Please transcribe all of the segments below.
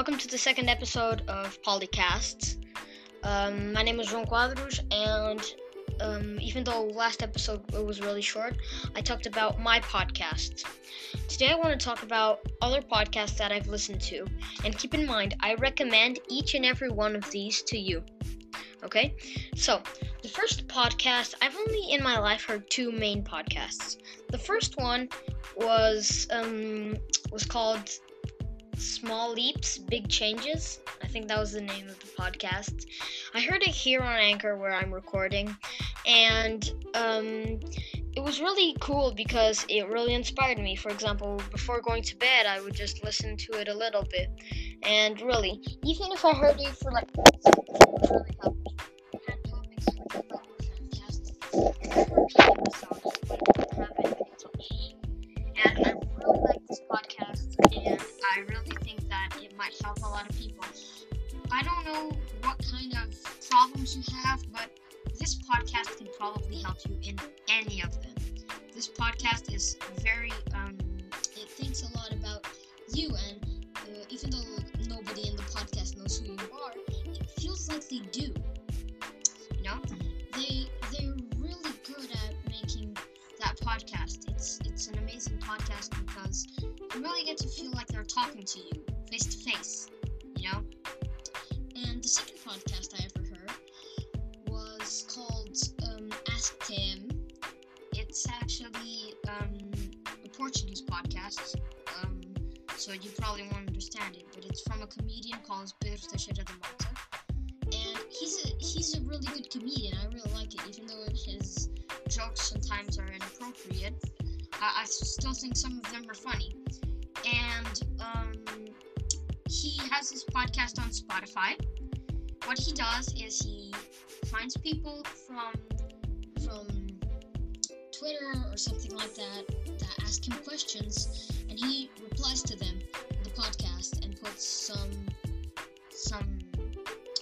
Welcome to the second episode of Polycasts. Um, my name is Ron Quadros, and um, even though last episode was really short, I talked about my podcast. Today, I want to talk about other podcasts that I've listened to, and keep in mind, I recommend each and every one of these to you. Okay, so the first podcast I've only in my life heard two main podcasts. The first one was um, was called Small Leaps, Big Changes. I think that was the name of the podcast. I heard it here on Anchor where I'm recording, and um, it was really cool because it really inspired me. For example, before going to bed, I would just listen to it a little bit, and really, even if I heard it for like really helped. Know what kind of problems you have, but this podcast can probably help you in any of them. This podcast is very, um, it thinks a lot about you, and uh, even though nobody in the podcast knows who you are, it feels like they do. You know, they they're really good at making that podcast. It's it's an amazing podcast because you really get to feel like they're talking to you face to face. You know. Second podcast I ever heard was called um, Ask TM. It's actually um, a Portuguese podcast, um, so you probably won't understand it. But it's from a comedian called Pedro Teixeira da Mota, and he's a he's a really good comedian. I really like it, even though his jokes sometimes are inappropriate. I, I still think some of them are funny, and um, he has his podcast on Spotify. What he does is he finds people from from Twitter or something like that that ask him questions, and he replies to them in the podcast and puts some some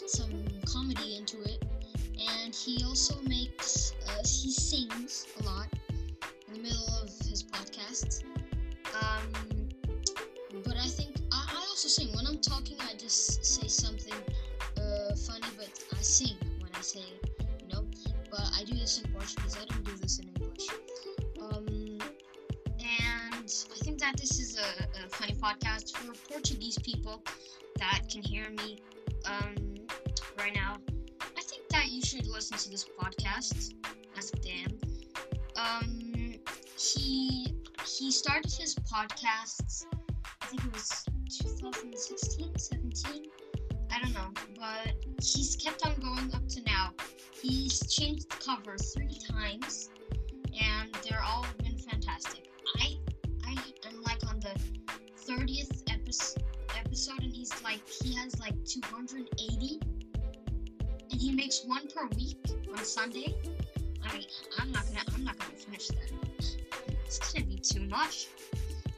some comedy into it. And he also makes uh, he sings a lot in the middle of his podcasts. Um, but I think I, I also sing when I'm talking. I just say something uh, funny, but I sing when I say you know. But I do this in Portuguese. I don't do this in English. Um, and I think that this is a, a funny podcast for Portuguese people that can hear me um, right now. I think that you should listen to this podcast. As Dan, um, he he started his podcasts. I think it was 2016, 17. I don't know, but he's kept on going up to now. He's changed covers three times, and they're all been fantastic. I I am like on the 30th episode, episode, and he's like he has like 280, and he makes one per week on Sunday. I mean, I'm not gonna I'm not gonna finish that. It's gonna be too much,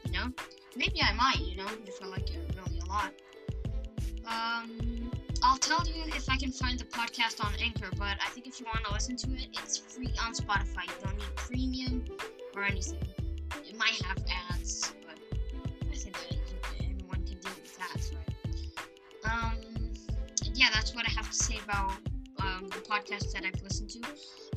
you know. Maybe I might, you know, if I like it really a lot. Um, I'll tell you if I can find the podcast on Anchor, but I think if you want to listen to it, it's free on Spotify. You don't need premium or anything. It might have ads, but I think anyone can deal with ads, right? Um, yeah, that's what I have to say about um, the podcasts that I've listened to.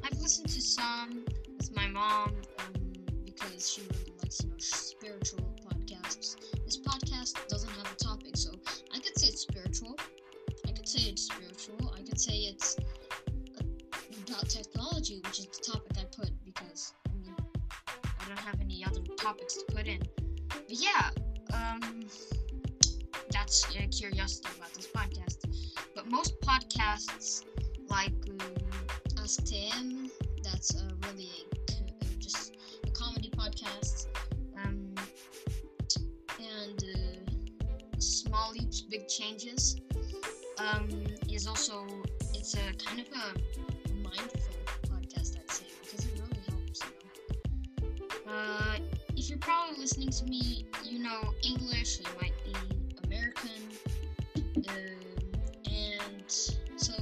I've listened to some with my mom um, because she really likes, you know, spiritual podcasts. This podcast doesn't have a topic, say it's spiritual. I could say it's about technology, which is the topic I put because I mean I don't have any other topics to put in. But yeah, um, that's uh, curiosity about this podcast. But most podcasts, like um, Ask TM, that's uh, really a, just a comedy podcast. Um, and uh, Small Leaps, Big Changes um, is also it's a kind of a mindful podcast, I'd say, because it really helps. You know? uh, if you're probably listening to me, you know English. You might be American, um, and so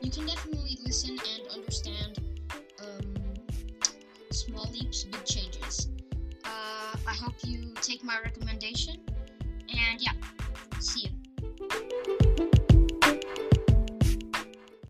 you can definitely listen and understand um, Small Leaps, Big Changes. Uh, I hope you take my recommendation, and yeah.